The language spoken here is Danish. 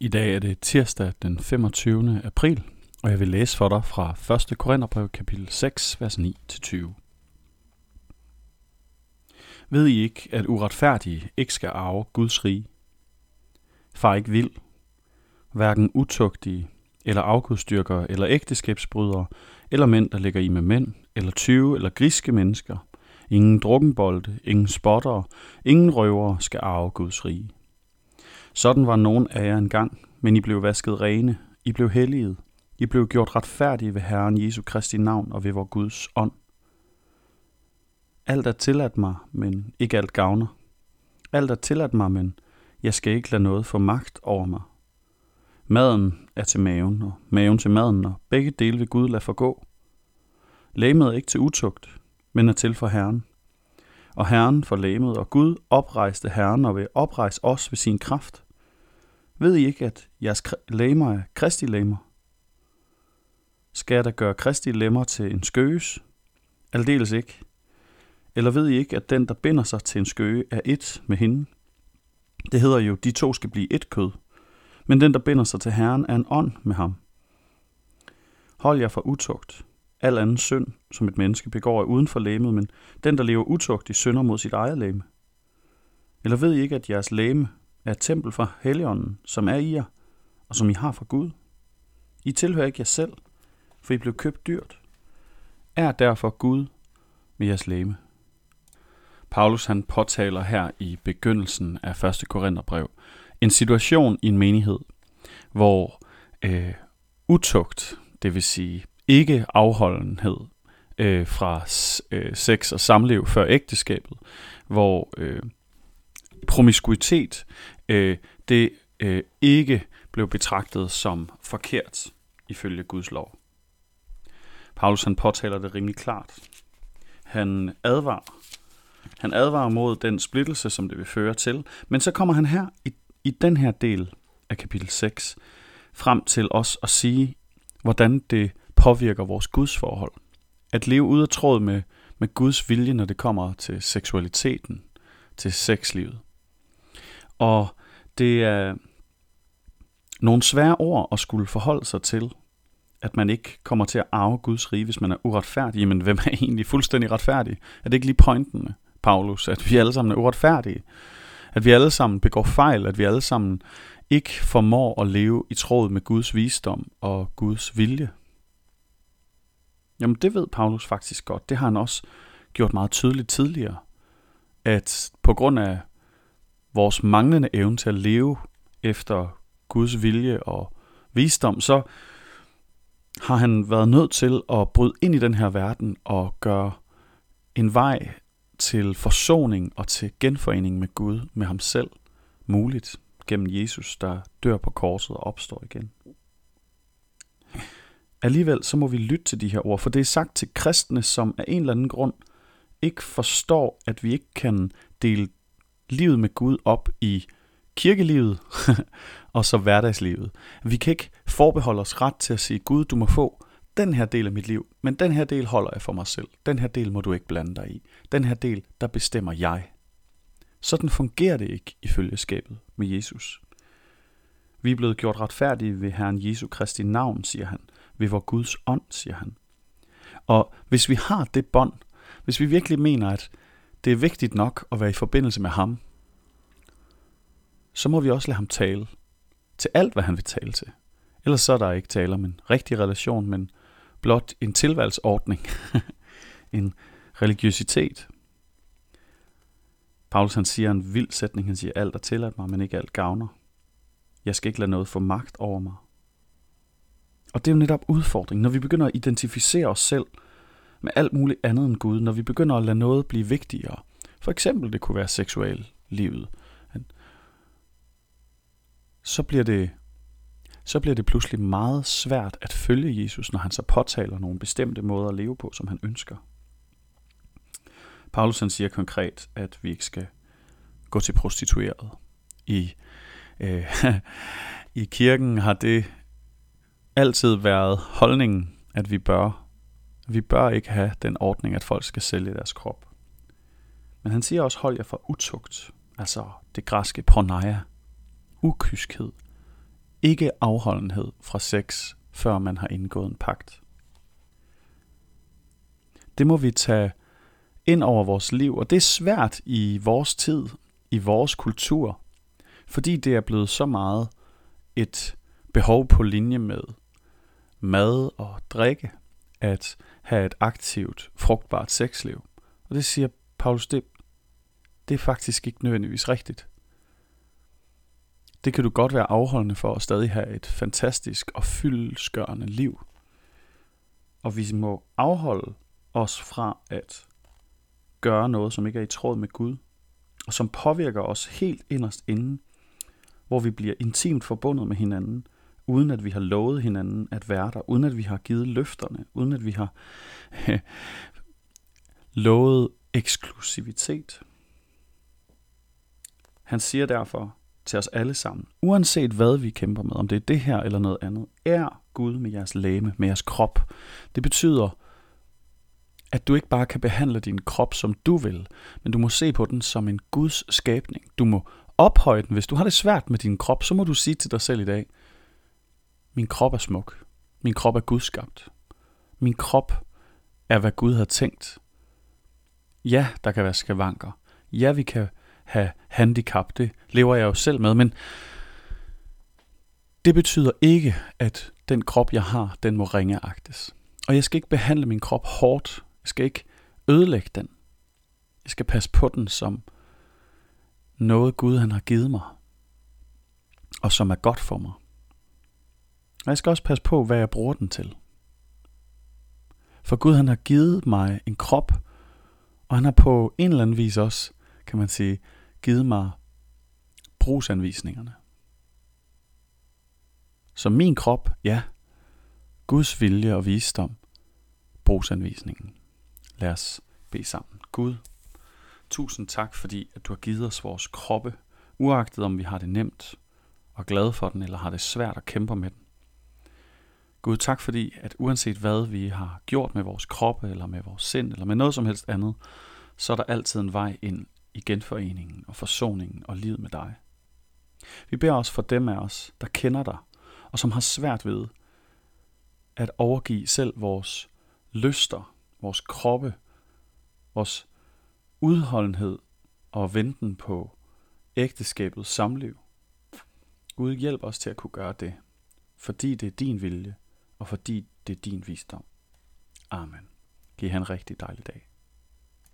I dag er det tirsdag den 25. april, og jeg vil læse for dig fra 1. Korintherbrev kapitel 6, vers 9-20. Ved I ikke, at uretfærdige ikke skal arve Guds rige? Far ikke vild, hverken utugtige, eller afgudstyrkere, eller ægteskabsbrydere, eller mænd, der ligger i med mænd, eller tyve, eller griske mennesker. Ingen drukkenbolde, ingen spottere, ingen røvere skal arve Guds rige. Sådan var nogen af jer engang, men I blev vasket rene, I blev helliget, I blev gjort retfærdige ved Herren Jesu Kristi navn og ved vor Guds ånd. Alt er tilladt mig, men ikke alt gavner. Alt er tilladt mig, men jeg skal ikke lade noget få magt over mig. Maden er til maven, og maven til maden, og begge dele vil Gud lade forgå. Lægemet er ikke til utugt, men er til for Herren. Og Herren for lægemet, og Gud oprejste Herren og vil oprejse os ved sin kraft. Ved I ikke, at jeres læmer er kristi læmer? Skal jeg da gøre kristi lemmer til en skøges? Aldeles ikke. Eller ved I ikke, at den, der binder sig til en skøge, er et med hende? Det hedder jo, de to skal blive et kød. Men den, der binder sig til Herren, er en ånd med ham. Hold jer for utugt. Al anden synd, som et menneske begår, er uden for læmet, men den, der lever utugt, i synder mod sit eget læme. Eller ved I ikke, at jeres læme er et tempel for Helligånden, som er i jer, og som I har fra Gud? I tilhører ikke jer selv, for I blev købt dyrt. Er derfor Gud med jeres læme. Paulus han påtaler her i begyndelsen af 1. Korintherbrev en situation i en menighed, hvor øh, utugt, det vil sige ikke afholdenhed øh, fra øh, sex og samliv før ægteskabet, hvor øh, promiskuitet øh, det øh, ikke blev betragtet som forkert ifølge Guds lov. Paulus han påtaler det rimelig klart. Han advarer. Han advarer mod den splittelse, som det vil føre til. Men så kommer han her i, i den her del af kapitel 6 frem til os at sige, hvordan det påvirker vores Guds forhold. At leve ud af tråd med, med Guds vilje, når det kommer til seksualiteten, til sexlivet. Og det er nogle svære ord at skulle forholde sig til, at man ikke kommer til at arve Guds rige, hvis man er uretfærdig. Men hvem er egentlig fuldstændig retfærdig? Er det ikke lige pointen, Paulus, at vi alle sammen er uretfærdige? At vi alle sammen begår fejl, at vi alle sammen ikke formår at leve i tråd med Guds visdom og Guds vilje? Jamen det ved Paulus faktisk godt. Det har han også gjort meget tydeligt tidligere. At på grund af vores manglende evne til at leve efter Guds vilje og visdom, så har han været nødt til at bryde ind i den her verden og gøre en vej til forsoning og til genforening med Gud, med ham selv, muligt gennem Jesus, der dør på korset og opstår igen. Alligevel så må vi lytte til de her ord, for det er sagt til kristne, som af en eller anden grund ikke forstår, at vi ikke kan dele livet med Gud op i kirkelivet og så hverdagslivet. Vi kan ikke forbeholde os ret til at sige, Gud, du må få den her del af mit liv, men den her del holder jeg for mig selv. Den her del må du ikke blande dig i. Den her del, der bestemmer jeg. Sådan fungerer det ikke i følgeskabet med Jesus. Vi er blevet gjort retfærdige ved Herren Jesu Kristi navn, siger han. Ved vor Guds ånd, siger han. Og hvis vi har det bånd, hvis vi virkelig mener, at det er vigtigt nok at være i forbindelse med ham, så må vi også lade ham tale til alt, hvad han vil tale til. Ellers så er der ikke tale om en rigtig relation, men blot en tilvalgsordning, en religiøsitet. Paulus han siger en vild sætning, han siger, alt er tilladt mig, men ikke alt gavner. Jeg skal ikke lade noget få magt over mig. Og det er jo netop udfordringen, når vi begynder at identificere os selv med alt muligt andet end Gud, når vi begynder at lade noget blive vigtigere. For eksempel det kunne være seksuel livet. Så bliver det så bliver det pludselig meget svært at følge Jesus, når han så påtaler nogle bestemte måder at leve på, som han ønsker. Paulus han siger konkret, at vi ikke skal gå til prostitueret. I, øh, I kirken har det altid været holdningen, at vi bør, vi bør ikke have den ordning, at folk skal sælge deres krop. Men han siger også, hold jer for utugt, altså det græske porneia, ukyskhed, ikke afholdenhed fra sex, før man har indgået en pagt. Det må vi tage ind over vores liv, og det er svært i vores tid, i vores kultur, fordi det er blevet så meget et behov på linje med mad og drikke, at have et aktivt, frugtbart sexliv. Og det siger Paulus, det, det er faktisk ikke nødvendigvis rigtigt. Det kan du godt være afholdende for at stadig have et fantastisk og fyldskørende liv. Og vi må afholde os fra at gøre noget, som ikke er i tråd med Gud, og som påvirker os helt inderst inden, hvor vi bliver intimt forbundet med hinanden, uden at vi har lovet hinanden at være der, uden at vi har givet løfterne, uden at vi har lovet eksklusivitet. Han siger derfor til os alle sammen, uanset hvad vi kæmper med, om det er det her eller noget andet, er Gud med jeres læme, med jeres krop. Det betyder, at du ikke bare kan behandle din krop, som du vil, men du må se på den som en Guds skabning. Du må ophøje den. Hvis du har det svært med din krop, så må du sige til dig selv i dag, min krop er smuk. Min krop er gudskabt. Min krop er, hvad Gud har tænkt. Ja, der kan være skavanker. Ja, vi kan have handicap. Det lever jeg jo selv med, men det betyder ikke, at den krop, jeg har, den må ringeagtes. Og jeg skal ikke behandle min krop hårdt. Jeg skal ikke ødelægge den. Jeg skal passe på den som noget Gud han har givet mig, og som er godt for mig. Og jeg skal også passe på, hvad jeg bruger den til. For Gud han har givet mig en krop, og han har på en eller anden vis også, kan man sige, givet mig brugsanvisningerne. Så min krop, ja, Guds vilje og visdom, brugsanvisningen. Lad os bede sammen. Gud, tusind tak, fordi at du har givet os vores kroppe, uagtet om vi har det nemt og glade for den, eller har det svært at kæmpe med den. Gud, tak fordi, at uanset hvad vi har gjort med vores kroppe, eller med vores sind, eller med noget som helst andet, så er der altid en vej ind i genforeningen og forsoningen og livet med dig. Vi beder os for dem af os, der kender dig, og som har svært ved at overgive selv vores lyster, vores kroppe, vores udholdenhed og venten på ægteskabets samliv. Gud hjælp os til at kunne gøre det, fordi det er din vilje, og fordi det er din visdom. Amen. Giv han en rigtig dejlig dag.